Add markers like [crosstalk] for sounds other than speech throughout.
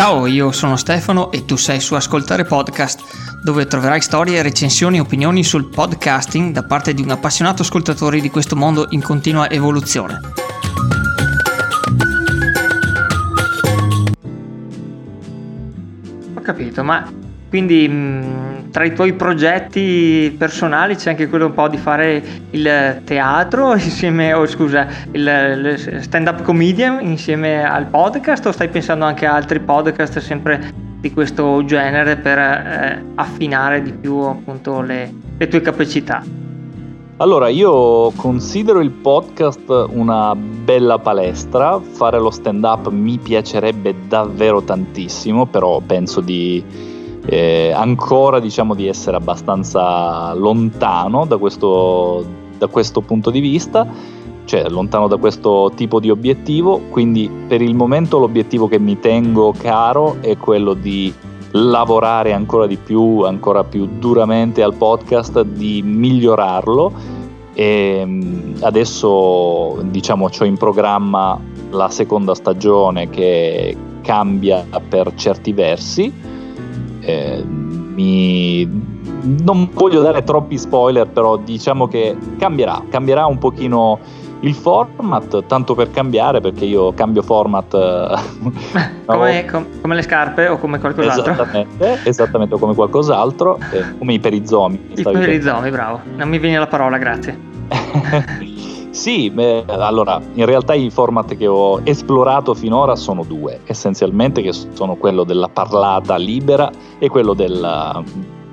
Ciao, io sono Stefano e tu sei su Ascoltare Podcast, dove troverai storie, recensioni e opinioni sul podcasting da parte di un appassionato ascoltatore di questo mondo in continua evoluzione. Ho capito, ma quindi mh, tra i tuoi progetti personali c'è anche quello un po' di fare il teatro [laughs] insieme, o oh, scusa, il, il stand-up comedian insieme al podcast o stai pensando anche a altri podcast sempre di questo genere per eh, affinare di più appunto le, le tue capacità? Allora, io considero il podcast una bella palestra, fare lo stand up mi piacerebbe davvero tantissimo, però penso di eh, ancora diciamo di essere abbastanza lontano da questo, da questo punto di vista, cioè lontano da questo tipo di obiettivo, quindi per il momento l'obiettivo che mi tengo caro è quello di lavorare ancora di più, ancora più duramente al podcast, di migliorarlo. E mm, adesso diciamo ho in programma la seconda stagione che cambia per certi versi eh, mi... non voglio dare troppi spoiler, però diciamo che cambierà, cambierà un pochino il format, tanto per cambiare, perché io cambio format [laughs] come, com, come, le scarpe o come qualcos'altro. Esattamente, esattamente come qualcos'altro, eh, come i perizomi. I perizomi, bravo. Non mi viene la parola, grazie. [laughs] Sì, beh, allora in realtà i format che ho esplorato finora sono due, essenzialmente che sono quello della parlata libera e quello della,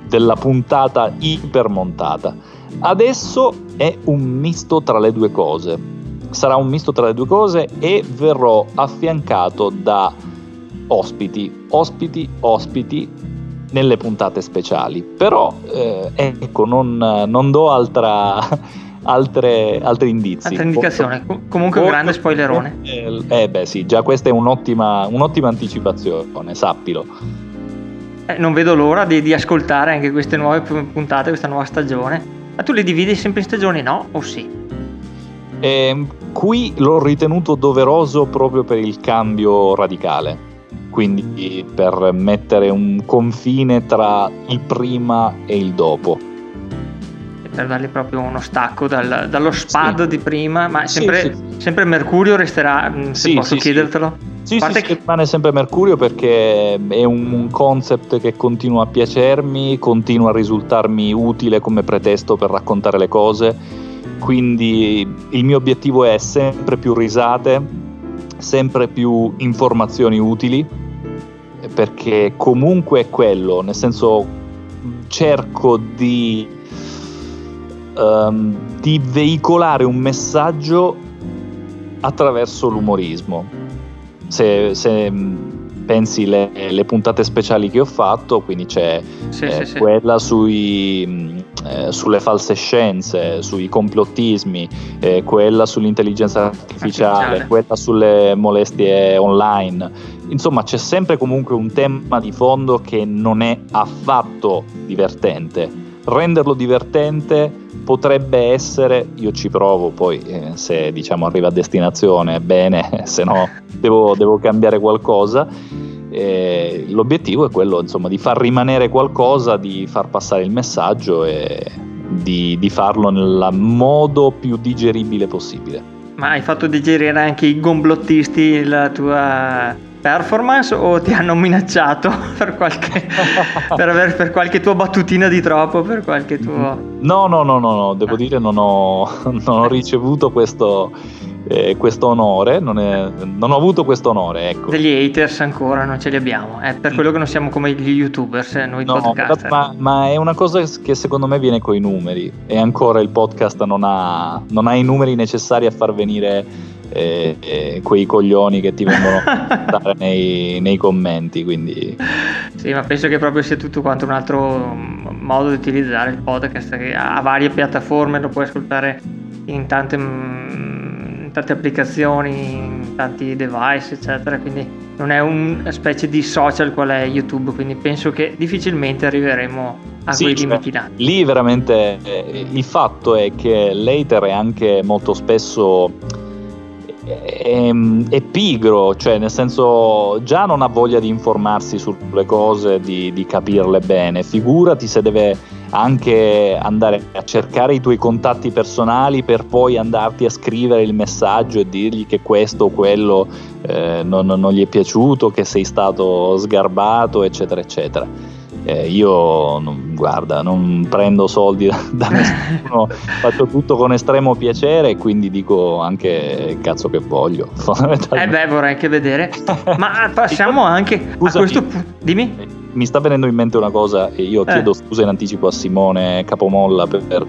della puntata ipermontata. Adesso è un misto tra le due cose. Sarà un misto tra le due cose e verrò affiancato da ospiti, ospiti, ospiti nelle puntate speciali. Però eh, ecco, non, non do altra altre, altri indizi. Altre indicazioni, comunque un grande spoilerone. Eh, eh, beh sì, già questa è un'ottima, un'ottima anticipazione, sappilo. Eh, non vedo l'ora di, di, ascoltare anche queste nuove puntate, questa nuova stagione. Ma tu le dividi sempre in stagioni, no? O sì? Eh, qui l'ho ritenuto doveroso proprio per il cambio radicale, quindi per mettere un confine tra il prima e il dopo per dargli proprio uno stacco dal, dallo spad sì. di prima, ma sempre, sì, sì. sempre Mercurio resterà, mm, se posso chiedertelo. Sì, sì, che... rimane sempre Mercurio perché è un, un, concept che continua a piacermi, continua a risultarmi utile come pretesto per raccontare le cose, quindi il mio obiettivo è sempre più risate, sempre più informazioni utili, perché comunque è quello, nel senso cerco di um, di veicolare un messaggio attraverso l'umorismo. Se, se mm, pensi le, le, puntate speciali che ho fatto, quindi c'è sì, eh, sì, quella sui, mm, eh, sulle false scienze, sui complottismi, eh, quella sull'intelligenza artificiale, artificiale, quella sulle molestie online. Insomma, c'è sempre comunque un tema di fondo che non è affatto divertente. Renderlo divertente potrebbe essere, io ci provo, poi eh, se diciamo arriva a destinazione bene, [laughs] se no devo, devo cambiare qualcosa. Eh, l'obiettivo è quello insomma di far rimanere qualcosa, di far passare il messaggio e di, di farlo nel modo più digeribile possibile. Ma hai fatto digerire anche i gomblottisti la tua performance o ti hanno minacciato [laughs] per qualche, [laughs] per, aver, per qualche tua battutina di troppo, per qualche tuo... No, no, no, no, no. devo ah. dire non ho, [laughs] non ho ricevuto questo, eh, questo onore, non, è, non, ho avuto questo onore. Ecco. Degli haters ancora non ce li abbiamo, è per quello che non siamo come gli youtubers, eh, noi no, podcaster. Ma, ma, è una cosa che secondo me viene con i numeri e ancora il podcast non ha, non ha i numeri necessari a far venire e, e quei coglioni che ti vengono a [laughs] dare nei, nei, commenti. Quindi... Sì, ma penso che proprio sia tutto quanto un altro modo di utilizzare il podcast che ha varie piattaforme, lo puoi ascoltare in tante, in tante applicazioni, in tanti device, eccetera. Quindi non è una specie di social qual è YouTube, quindi penso che difficilmente arriveremo a sì, quei limiti là. Lì veramente eh, il fatto è che l'hater è anche molto spesso è, è, pigro, cioè nel senso già non ha voglia di informarsi sulle cose, di, di capirle bene, figurati se deve anche andare a cercare i tuoi contatti personali per poi andarti a scrivere il messaggio e dirgli che questo o quello eh, non, non, gli è piaciuto, che sei stato sgarbato, eccetera, eccetera. Eh, io, non, guarda, non prendo soldi [laughs] da, da nessuno, [laughs] faccio tutto con estremo piacere e quindi dico anche cazzo che voglio. [laughs] Eh beh, vorrei anche vedere. Ma passiamo anche Scusami, a questo punto. Dimmi mi sta venendo in mente una cosa e io eh. chiedo scusa in anticipo a Simone Capomolla per, per,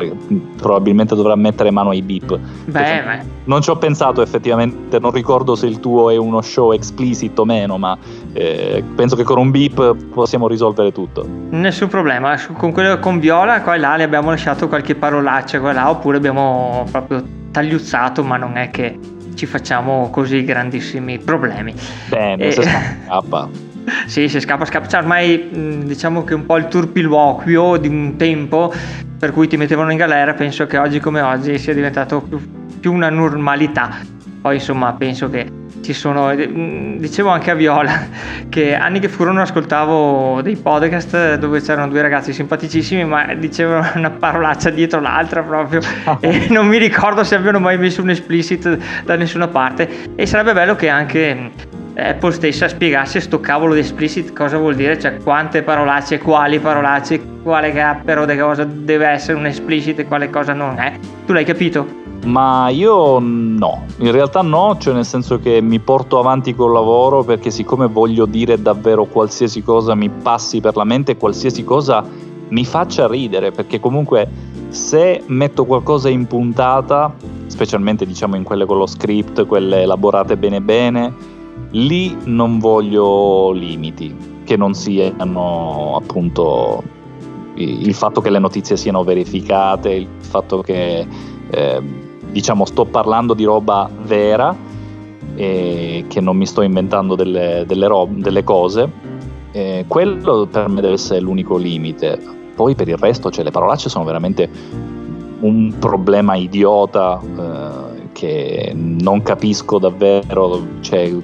probabilmente dovrà mettere mano ai beep. Beh, beh. Non ci ho pensato effettivamente, non ricordo se il tuo è uno show explicit o meno, ma eh, penso che con un beep possiamo risolvere tutto. Nessun problema, con quello con Viola qua e là le abbiamo lasciato qualche parolaccia qua e là oppure abbiamo proprio tagliuzzato, ma non è che ci facciamo così grandissimi problemi. Bene, e... se scappa. [laughs] sì, se scappa, scappa. Cioè, ormai diciamo che un po' il turpiloquio di un tempo per cui ti mettevano in galera, penso che oggi come oggi sia diventato più, più una normalità. Poi insomma penso che ci sono, dicevo anche a Viola [laughs] che anni che furono ascoltavo dei podcast dove c'erano due ragazzi simpaticissimi ma dicevano una parolaccia dietro l'altra proprio [laughs] e non mi ricordo se abbiano mai messo un explicit da nessuna parte e sarebbe bello che anche Apple stessa spiegasse sto cavolo di explicit cosa vuol dire, cioè quante parolacce, quali parolacce, quale però di cosa deve essere un explicit e quale cosa non è. Tu l'hai capito? Ma io no, in realtà no, cioè nel senso che mi porto avanti col lavoro perché siccome voglio dire davvero qualsiasi cosa mi passi per la mente, qualsiasi cosa mi faccia ridere, perché comunque se metto qualcosa in puntata, specialmente diciamo in quelle con lo script, quelle elaborate bene bene, Lì non voglio limiti, che non siano appunto il fatto che le notizie siano verificate, il fatto che eh, diciamo sto parlando di roba vera e che non mi sto inventando delle, delle, rob- delle cose, eh, quello per me deve essere l'unico limite. Poi per il resto, cioè, le parolacce sono veramente un problema idiota eh, che non capisco davvero, cioè,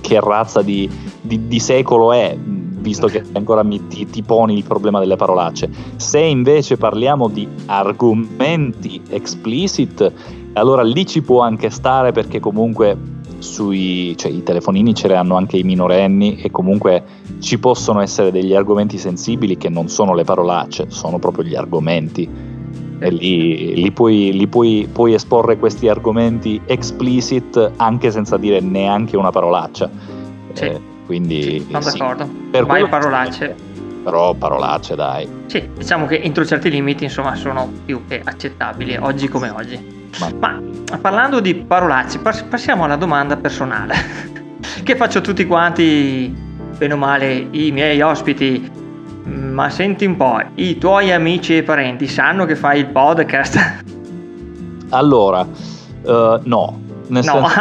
che razza di, di, di secolo è, visto che ancora mi, ti, ti, poni il problema delle parolacce. Se invece parliamo di argomenti explicit, allora lì ci può anche stare perché comunque sui cioè, i telefonini ce li hanno anche i minorenni e comunque ci possono essere degli argomenti sensibili che non sono le parolacce, sono proprio gli argomenti e lì, lì, puoi, lì puoi, puoi, esporre questi argomenti explicit anche senza dire neanche una parolaccia. Sì. Eh, quindi sono sì, d'accordo. Per Mai parolacce. Però parolacce, dai. Sì, diciamo che entro certi limiti, insomma, sono più che accettabili oggi come oggi. Ma, Ma parlando di parolacce, passiamo alla domanda personale [laughs] che faccio a tutti quanti, bene o male, i miei ospiti ma senti un po', i tuoi amici e parenti sanno che fai il podcast? [laughs] Allora, uh, no. Nel, no. Senso,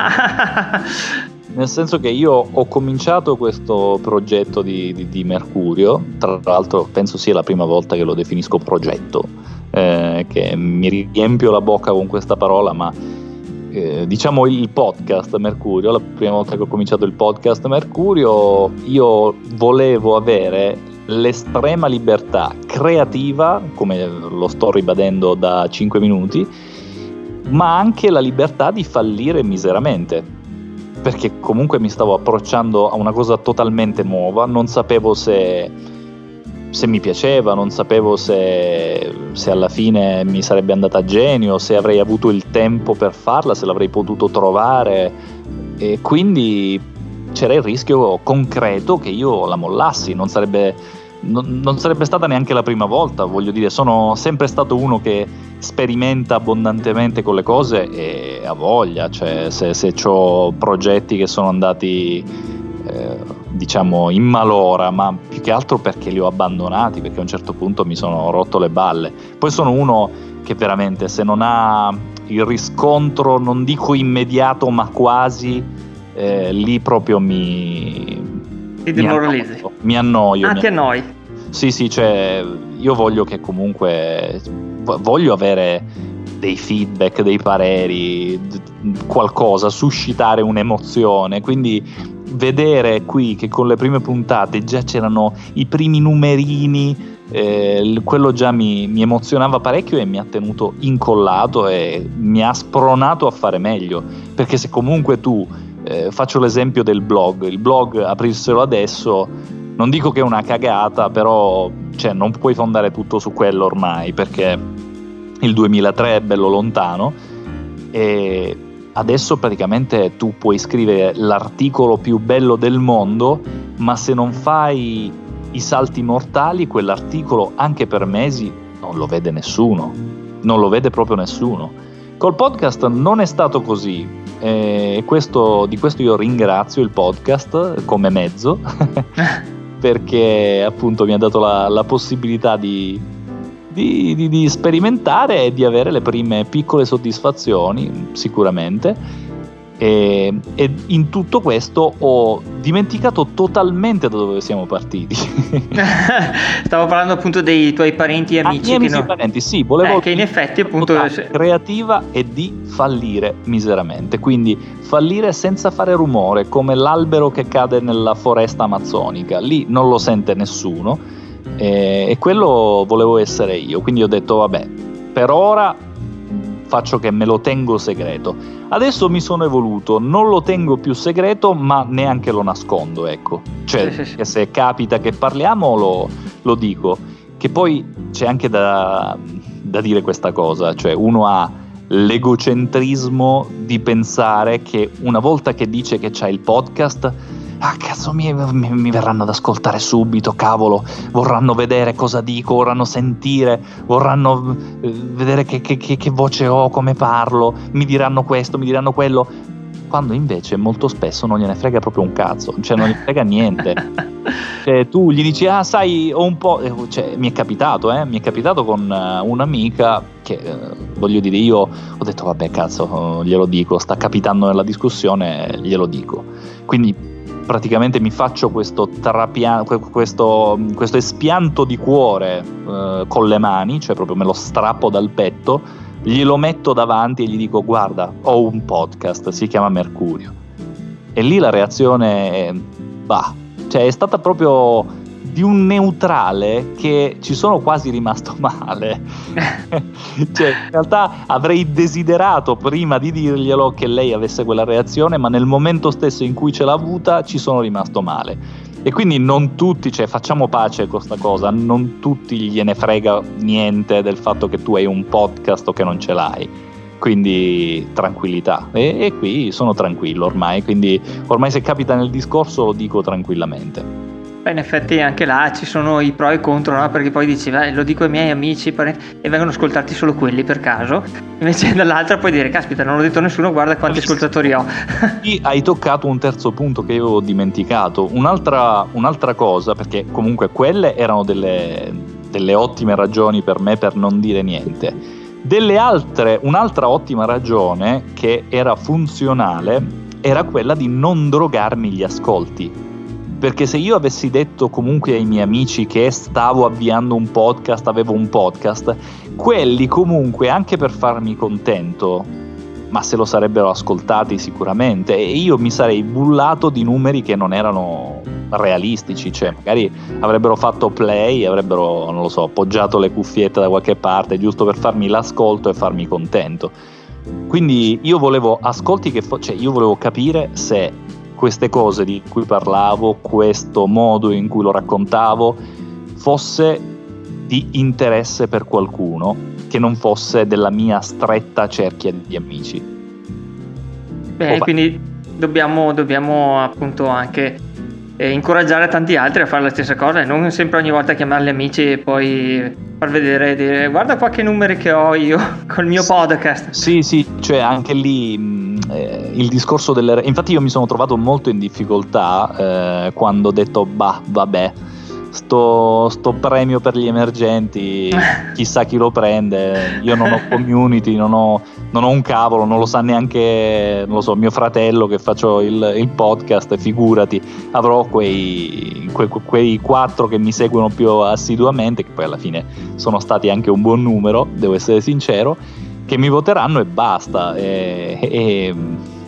[laughs] nel senso che io ho cominciato questo progetto di, di, di, Mercurio, tra l'altro penso sia la prima volta che lo definisco progetto, eh, che mi riempio la bocca con questa parola, ma eh, diciamo il podcast Mercurio, la prima volta che ho cominciato il podcast Mercurio, io volevo avere l'estrema libertà creativa, come lo sto ribadendo da 5 minuti, ma anche la libertà di fallire miseramente. Perché comunque mi stavo approcciando a una cosa totalmente nuova, non sapevo se, se mi piaceva, non sapevo se, se alla fine mi sarebbe andata a genio, se avrei avuto il tempo per farla, se l'avrei potuto trovare. E quindi c'era il rischio concreto che io la mollassi, non sarebbe non, non, sarebbe stata neanche la prima volta, voglio dire, sono sempre stato uno che sperimenta abbondantemente con le cose e ha voglia, cioè se, se ho progetti che sono andati eh, diciamo in malora, ma più che altro perché li ho abbandonati, perché a un certo punto mi sono rotto le balle. Poi sono uno che veramente se non ha il riscontro, non dico immediato, ma quasi, eh, lì proprio mi, ti demoralizzi. Mi annoio. Anche mi... a noi. Sì, sì, cioè io voglio che comunque voglio avere dei feedback, dei pareri, qualcosa, suscitare un'emozione. Quindi vedere qui che con le prime puntate già c'erano i primi numerini, eh, quello già mi, mi, emozionava parecchio e mi ha tenuto incollato e mi ha spronato a fare meglio. Perché se comunque tu, eh, faccio l'esempio del blog, il blog aprirselo adesso, non dico che è una cagata, però cioè, non puoi fondare tutto su quello ormai perché il 2003 è bello lontano. E adesso praticamente tu puoi scrivere l'articolo più bello del mondo, ma se non fai i salti mortali, quell'articolo anche per mesi non lo vede nessuno, non lo vede proprio nessuno. Col podcast non è stato così e questo, di questo io ringrazio il podcast come mezzo [laughs] perché appunto mi ha dato la, la possibilità di, di, di, di, sperimentare e di avere le prime piccole soddisfazioni, sicuramente. E, e, in tutto questo ho dimenticato totalmente da dove siamo partiti. [laughs] [laughs] Stavo parlando appunto dei tuoi parenti e amici. Ah, amici no... parenti, sì, volevo. Eh, che in effetti appunto. creativa e di fallire miseramente. Quindi fallire senza fare rumore, come l'albero che cade nella foresta amazzonica. Lì non lo sente nessuno e, e quello volevo essere io, quindi ho detto vabbè, per ora faccio che me lo tengo segreto. Adesso mi sono evoluto, non lo tengo più segreto, ma neanche lo nascondo, ecco. Cioè, sì, sì, se capita che parliamo lo, lo, dico. Che poi c'è anche da, da dire questa cosa, cioè uno ha l'egocentrismo di pensare che una volta che dice che c'ha il podcast ah cazzo mi, mi, mi, verranno ad ascoltare subito, cavolo, vorranno vedere cosa dico, vorranno sentire, vorranno eh, vedere che, che, che, che voce ho, come parlo, mi diranno questo, mi diranno quello, quando invece molto spesso non gliene frega proprio un cazzo, cioè non gli frega niente. [laughs] Cioè, tu gli dici, ah sai, ho un po'... Eh, cioè, mi è capitato, eh, mi è capitato con uh, un'amica che, uh, voglio dire, io ho detto, vabbè cazzo, glielo dico, sta capitando nella discussione, glielo dico. Quindi praticamente mi faccio questo, trapia- questo, questo espianto di cuore eh, con le mani, cioè proprio me lo strappo dal petto, glielo metto davanti e gli dico guarda, ho un podcast, si chiama Mercurio. E lì la reazione, bah, cioè è stata proprio di un neutrale che ci sono quasi rimasto male. [laughs] cioè, in realtà avrei desiderato prima di dirglielo che lei avesse quella reazione, ma nel momento stesso in cui ce l'ha avuta ci sono rimasto male. E quindi non tutti, cioè facciamo pace con questa cosa, non tutti gliene frega niente del fatto che tu hai un podcast o che non ce l'hai. Quindi tranquillità. E, e qui sono tranquillo ormai, quindi ormai se capita nel discorso lo dico tranquillamente. Beh, in effetti anche là ci sono i pro e i contro, no? Perché poi dici, beh, lo dico ai miei amici parenti, e vengono ascoltati solo quelli per caso. Invece [laughs] dall'altra puoi dire, caspita, non l'ho detto a nessuno, guarda quanti ascoltatori ho. [laughs] Qui hai toccato un terzo punto che io avevo dimenticato. Un'altra, un'altra cosa, perché comunque quelle erano delle, delle ottime ragioni per me per non dire niente. Delle altre, un'altra ottima ragione che era funzionale era quella di non drogarmi gli ascolti perché se io avessi detto comunque ai miei amici che stavo avviando un podcast, avevo un podcast, quelli comunque anche per farmi contento, ma se lo sarebbero ascoltati sicuramente e io mi sarei bullato di numeri che non erano realistici, cioè magari avrebbero fatto play, avrebbero, non lo so, appoggiato le cuffiette da qualche parte giusto per farmi l'ascolto e farmi contento. Quindi io volevo ascolti che fo- cioè io volevo capire se queste cose di cui parlavo, questo modo in cui lo raccontavo, fosse di interesse per qualcuno che non fosse della mia stretta cerchia di amici. Bene, quindi dobbiamo, dobbiamo appunto anche eh, incoraggiare tanti altri a fare la stessa cosa e non sempre ogni volta chiamarli amici e poi far vedere e dire guarda qua che numeri che ho io [laughs] col mio sì, podcast. Sì, sì, cioè anche lì eh, il discorso delle... Infatti io mi sono trovato molto in difficoltà eh, quando ho detto, bah, vabbè, sto, sto, premio per gli emergenti, [laughs] chissà chi lo prende, io non ho community, non ho, non ho un cavolo, non lo sa neanche, non lo so, mio fratello che faccio il, il podcast, figurati, avrò quei, que, quei quattro che mi seguono più assiduamente, che poi alla fine sono stati anche un buon numero, devo essere sincero che mi voteranno e basta. E, e,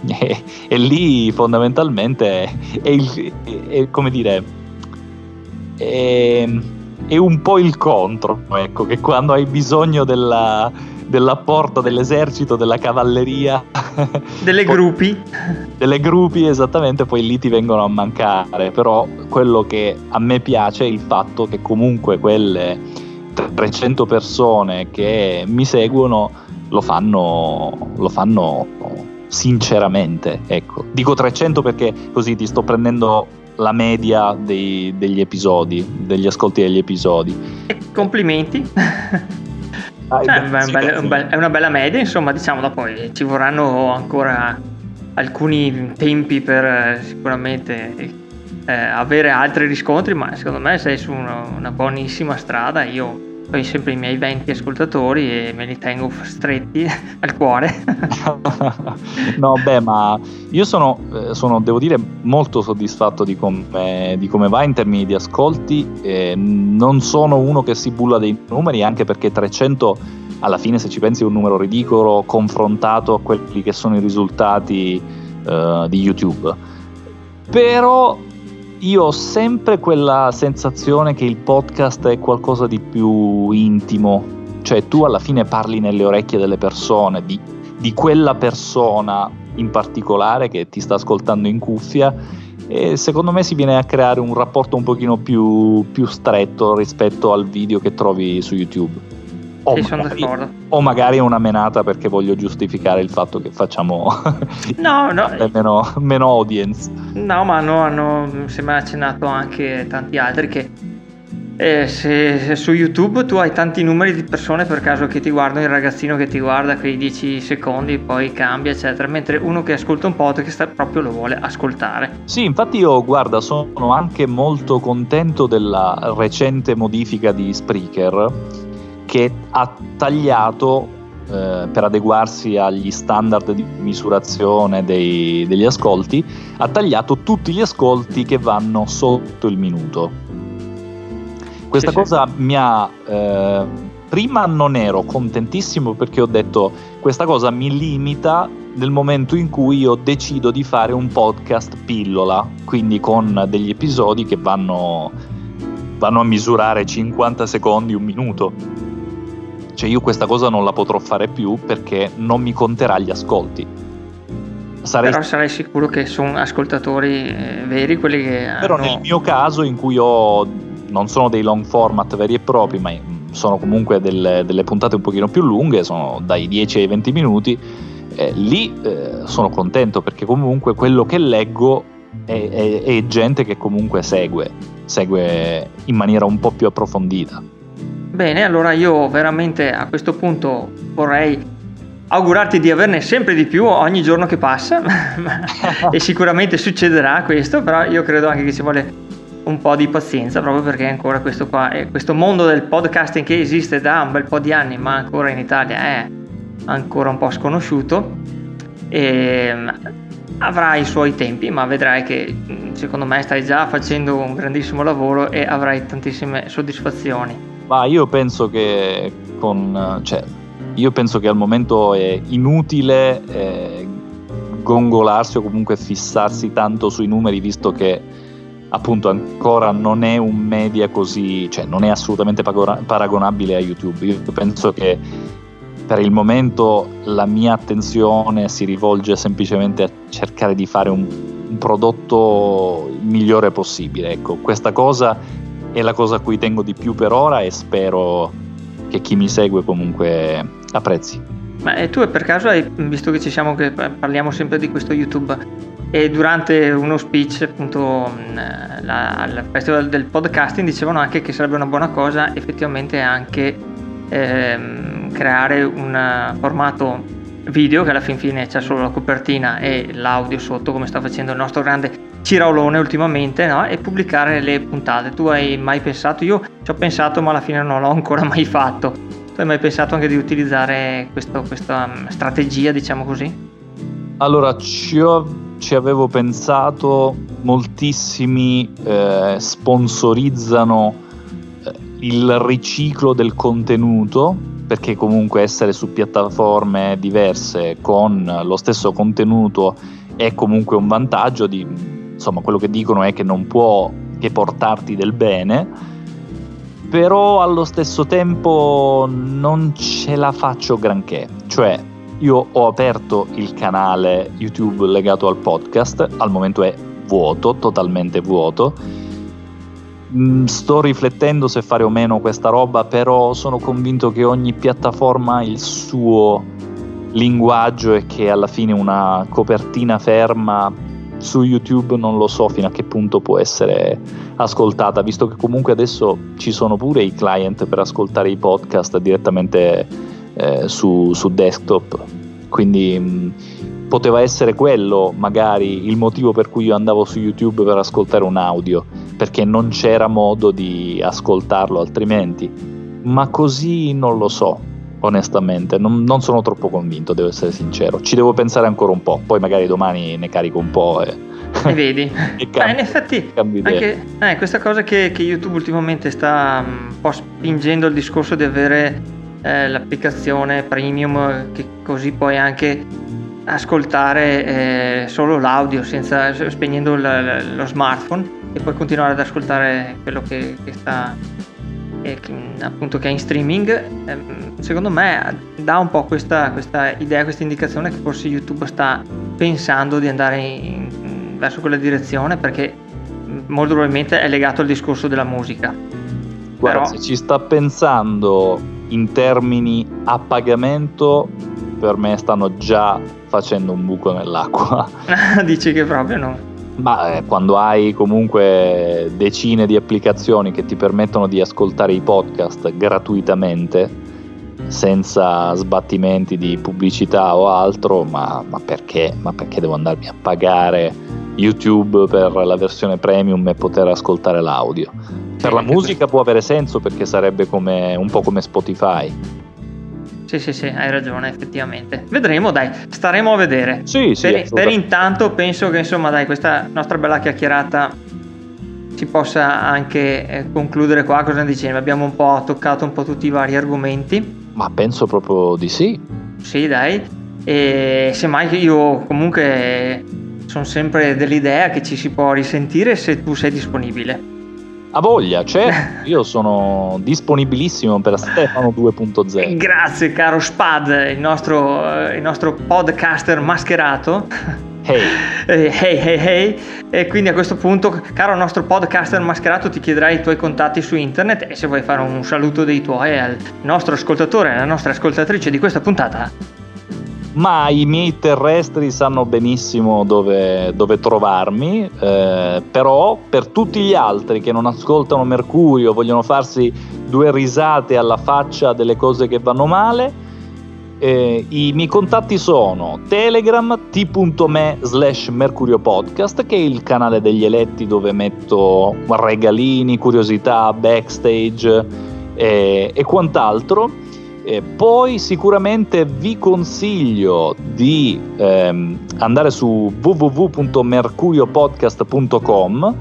e, e lì fondamentalmente è, il, è come dire, è, è, un po' il contro, ecco, che quando hai bisogno della, dell'apporto dell'esercito, della cavalleria, delle [laughs] gruppi, delle gruppi esattamente, poi lì ti vengono a mancare. Però quello che a me piace è il fatto che comunque quelle 300 persone che mi seguono lo fanno, lo fanno sinceramente. Ecco. Dico 300 perché così ti sto prendendo la media dei, degli episodi, degli ascolti degli episodi. Complimenti. Ah, cioè, beh, bella, bella, è una bella media, insomma, diciamo, dopo ci vorranno ancora alcuni tempi per eh, sicuramente eh, avere altri riscontri, ma secondo me sei su una, una buonissima strada. Io ho sempre i miei 20 ascoltatori e me li tengo stretti al cuore. [laughs] no, beh, ma io sono, eh, sono, devo dire, molto soddisfatto di come, di come va in termini di ascolti. Eh, non sono uno che si bulla dei numeri, anche perché 300 alla fine, se ci pensi, è un numero ridicolo confrontato a quelli che sono i risultati uh, di YouTube. Però io ho sempre quella sensazione che il podcast è qualcosa di più intimo, cioè tu alla fine parli nelle orecchie delle persone, di, di quella persona in particolare che ti sta ascoltando in cuffia e secondo me si viene a creare un rapporto un pochino più, più stretto rispetto al video che trovi su YouTube. O, magari, o magari una menata perché voglio giustificare il fatto che facciamo no, [laughs] no. meno, meno, audience. No, ma hanno, hanno sembra accennato anche tanti altri che eh, se, se, su YouTube tu hai tanti numeri di persone per caso che ti guardano, il ragazzino che ti guarda quei 10 secondi, poi cambia, eccetera, mentre uno che ascolta un podcast proprio lo vuole ascoltare. Sì, infatti io guarda, sono anche molto contento della recente modifica di Spreaker che ha tagliato eh, per adeguarsi agli standard di misurazione dei, degli ascolti, ha tagliato tutti gli ascolti che vanno sotto il minuto. Questa sì, cosa sì. mi ha... Eh, prima non ero contentissimo perché ho detto questa cosa mi limita nel momento in cui io decido di fare un podcast pillola, quindi con degli episodi che vanno, vanno a misurare 50 secondi, un minuto cioè io questa cosa non la potrò fare più perché non mi conterà gli ascolti. Sarei... Però sarai sicuro che sono ascoltatori eh, veri quelli che... Però hanno... nel mio caso in cui ho... non sono dei long format veri e propri, ma sono comunque delle, delle puntate un pochino più lunghe, sono dai 10 ai 20 minuti, eh, lì eh, sono contento perché comunque quello che leggo è, è, è gente che comunque segue, segue in maniera un po' più approfondita. Bene, allora io veramente a questo punto vorrei augurarti di averne sempre di più ogni giorno che passa [laughs] e sicuramente succederà questo, però io credo anche che ci vuole un po' di pazienza proprio perché ancora questo qua questo mondo del podcasting che esiste da un bel po' di anni ma ancora in Italia è ancora un po' sconosciuto e avrà i suoi tempi ma vedrai che secondo me stai già facendo un grandissimo lavoro e avrai tantissime soddisfazioni ma io penso che con... Cioè, io penso che al momento è inutile eh, gongolarsi o comunque fissarsi tanto sui numeri visto che appunto ancora non è un media così, cioè non è assolutamente paragonabile a YouTube. Io penso che per il momento la mia attenzione si rivolge semplicemente a cercare di fare un, un prodotto migliore possibile. Ecco, questa cosa è la cosa a cui tengo di più per ora e spero che chi mi segue comunque apprezzi. Ma e tu per caso hai visto che ci siamo, che parliamo sempre di questo YouTube e durante uno speech appunto la, al festival del podcasting dicevano anche che sarebbe una buona cosa effettivamente anche ehm, creare un formato video che alla fin fine c'è solo la copertina e l'audio sotto come sta facendo il nostro grande Ciraolone ultimamente no? e pubblicare le puntate. Tu hai mai pensato? Io ci ho pensato ma alla fine non l'ho ancora [laughs] mai fatto. Tu hai mai pensato anche di utilizzare questo, questa mm, strategia, diciamo così? Allora, ci, ho, ci avevo pensato, moltissimi eh, sponsorizzano eh, il riciclo del contenuto perché comunque essere su piattaforme diverse con lo stesso contenuto è comunque un vantaggio di, insomma quello che dicono è che non può che portarti del bene però allo stesso tempo non ce la faccio granché. Cioè io ho aperto il canale YouTube legato al podcast al momento è vuoto totalmente vuoto. Mm, sto riflettendo se fare o meno questa roba, però sono convinto che ogni piattaforma ha il suo linguaggio e che alla fine una copertina ferma su YouTube non lo so fino a che punto può essere ascoltata, visto che comunque adesso ci sono pure i client per ascoltare i podcast direttamente eh, su, su, desktop. Quindi mh, mm, poteva essere quello magari il motivo per cui io andavo su YouTube per ascoltare un audio, perché non c'era modo di ascoltarlo altrimenti. Ma così non lo so, onestamente, non, non sono troppo convinto, devo essere sincero. Ci devo pensare ancora un po', poi magari domani ne carico un po' e... E vedi, [laughs] e cambi, eh, in effetti anche, eh, questa cosa che, che, YouTube ultimamente sta mm, un po' spingendo il discorso di avere eh, l'applicazione premium che così poi anche ascoltare eh, solo l'audio senza, spegnendo l- lo smartphone e poi continuare ad ascoltare quello che, che sta eh, appunto che è in streaming eh, secondo me dà un po' questa, questa, idea questa indicazione che forse YouTube sta pensando di andare in, in, verso quella direzione perché molto probabilmente è legato al discorso della musica guarda Però... se ci sta pensando in termini a pagamento per me stanno già facendo un buco nell'acqua. [laughs] Dici che proprio no? Ma eh, quando hai comunque decine di applicazioni che ti permettono di ascoltare i podcast gratuitamente, senza sbattimenti di pubblicità o altro, ma, ma, perché? Ma perché devo andarmi a pagare YouTube per la versione premium e poter ascoltare l'audio? Per la musica può avere senso perché sarebbe come, un po' come Spotify sì, sì, sì, hai ragione, effettivamente. Vedremo, dai, staremo a vedere. Sì, sì. Per, per intanto penso che, insomma, dai, questa nostra bella chiacchierata si possa anche eh, concludere qua. Cosa ne dicevi? Abbiamo un po' toccato un po' tutti i vari argomenti. Ma penso proprio di sì. Sì, dai. E semmai io comunque sono sempre dell'idea che ci si può risentire se tu sei disponibile. A voglia, certo, io sono disponibilissimo per Stefano 2.0. Grazie caro Spad, il nostro, il nostro podcaster mascherato. Hey. hey, hey, hey. E quindi a questo punto, caro nostro podcaster mascherato, ti chiederai i tuoi contatti su internet e se vuoi fare un saluto dei tuoi al nostro ascoltatore, alla nostra ascoltatrice di questa puntata, ma i miei terrestri sanno benissimo dove, dove trovarmi, eh, però per tutti gli altri che non ascoltano Mercurio, vogliono farsi due risate alla faccia delle cose che vanno male, eh, i miei contatti sono Telegram t.me slash Mercurio Podcast, che è il canale degli eletti dove metto regalini, curiosità, backstage eh, e quant'altro e poi sicuramente vi consiglio di ehm, andare su www.mercuriopodcast.com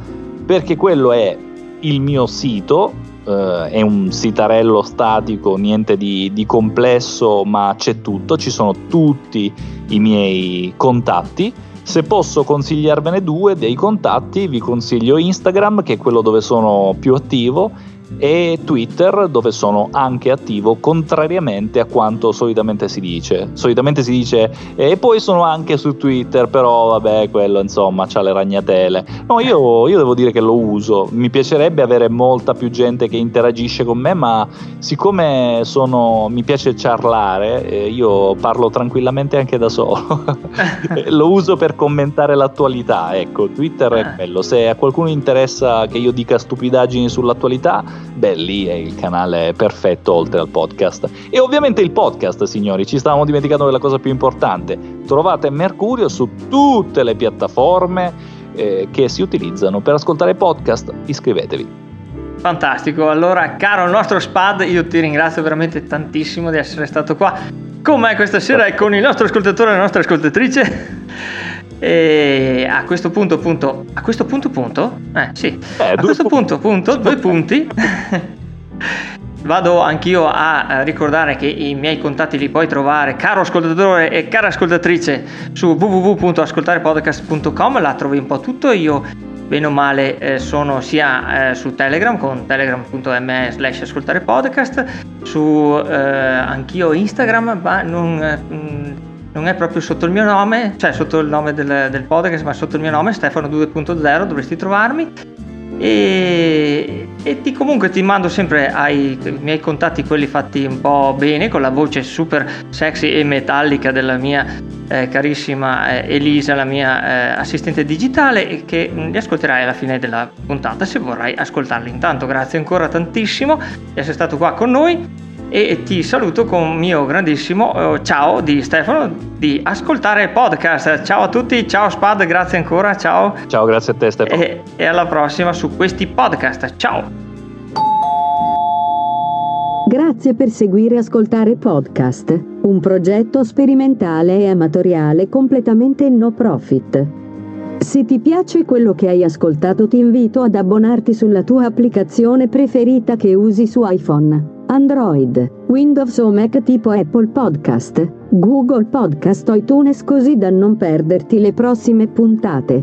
perché quello è il mio sito, eh, è un sitarello statico, niente di, di complesso, ma c'è tutto, ci sono tutti i miei contatti. Se posso consigliarvene due dei contatti, vi consiglio Instagram, che è quello dove sono più attivo, e Twitter dove sono anche attivo contrariamente a quanto solitamente si dice. Solitamente si dice e poi sono anche su Twitter, però vabbè, quello insomma ha le ragnatele. No, io, io, devo dire che lo uso. Mi piacerebbe avere molta più gente che interagisce con me, ma siccome sono, mi piace ciarlare, eh, io parlo tranquillamente anche da solo. [laughs] lo uso per commentare l'attualità. Ecco, Twitter è ah. quello. Se a qualcuno interessa che io dica stupidaggini sull'attualità, beh lì è il canale perfetto oltre al podcast. E ovviamente il podcast, signori, ci stavamo dimenticando della cosa più importante. Trovate Mercurio su tutte le piattaforme eh, che si utilizzano per ascoltare podcast, iscrivetevi. Fantastico, allora caro il nostro Spad, io ti ringrazio veramente tantissimo di essere stato qua con me questa sera e con il nostro ascoltatore e la nostra ascoltatrice. E a questo punto, punto, a questo punto, punto, eh sì, eh, a questo punto, punto, due punti. [laughs] vado anch'io a ricordare che i miei contatti li puoi trovare, caro ascoltatore e cara ascoltatrice, su www.ascoltarepodcast.com, là trovi un po' tutto, io bene o male eh, sono sia eh, su Telegram con telegram.me slash ascoltare podcast, su eh, anch'io Instagram, ma non, eh, non, è proprio sotto il mio nome, cioè sotto il nome del, del podcast, ma sotto il mio nome, Stefano 2.0, dovresti trovarmi. E, e ti, comunque ti mando sempre ai, miei contatti quelli fatti un po' bene con la voce super sexy e metallica della mia eh, carissima eh, Elisa la mia eh, assistente digitale che li ascolterai alla fine della puntata se vorrai ascoltarli. Intanto grazie ancora tantissimo di essere stato qua con noi e ti saluto con un mio grandissimo eh, ciao di Stefano di Ascoltare Podcast. Ciao a tutti, ciao Spad, grazie ancora, ciao. Ciao, grazie a te Stefano. E, e alla prossima su questi podcast. Ciao. Grazie per seguire Ascoltare Podcast, un progetto sperimentale e amatoriale completamente no profit. Se ti piace quello che hai ascoltato ti invito ad abbonarti sulla tua applicazione preferita che usi su iPhone. Android, Windows o Mac tipo Apple Podcast, Google Podcast o iTunes così da non perderti le prossime puntate.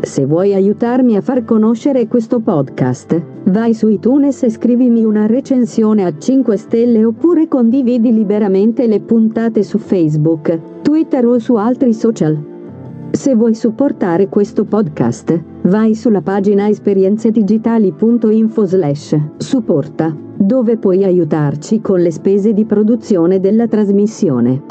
Se vuoi aiutarmi a far conoscere questo podcast, vai su iTunes e scrivimi una recensione a 5 stelle oppure condividi liberamente le puntate su Facebook, Twitter o su altri social. Se vuoi supportare questo podcast, vai sulla pagina esperienzedigitali.info slash supporta dove puoi aiutarci con le spese di produzione della trasmissione.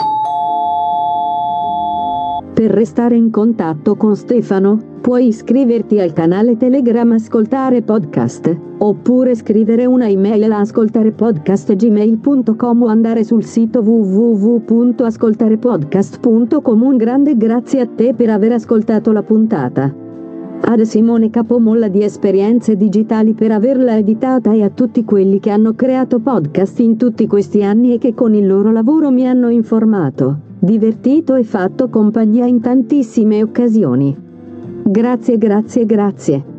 Per restare in contatto con Stefano, puoi iscriverti al canale Telegram Ascoltare Podcast, oppure scrivere una email a ascoltarepodcast.gmail.com o andare sul sito www.ascoltarepodcast.com. Un grande grazie a te per aver ascoltato la puntata ad Simone Capomolla di Esperienze Digitali per averla editata e a tutti quelli che hanno creato podcast in tutti questi anni e che con il loro lavoro mi hanno informato, divertito e fatto compagnia in tantissime occasioni. Grazie, grazie, grazie.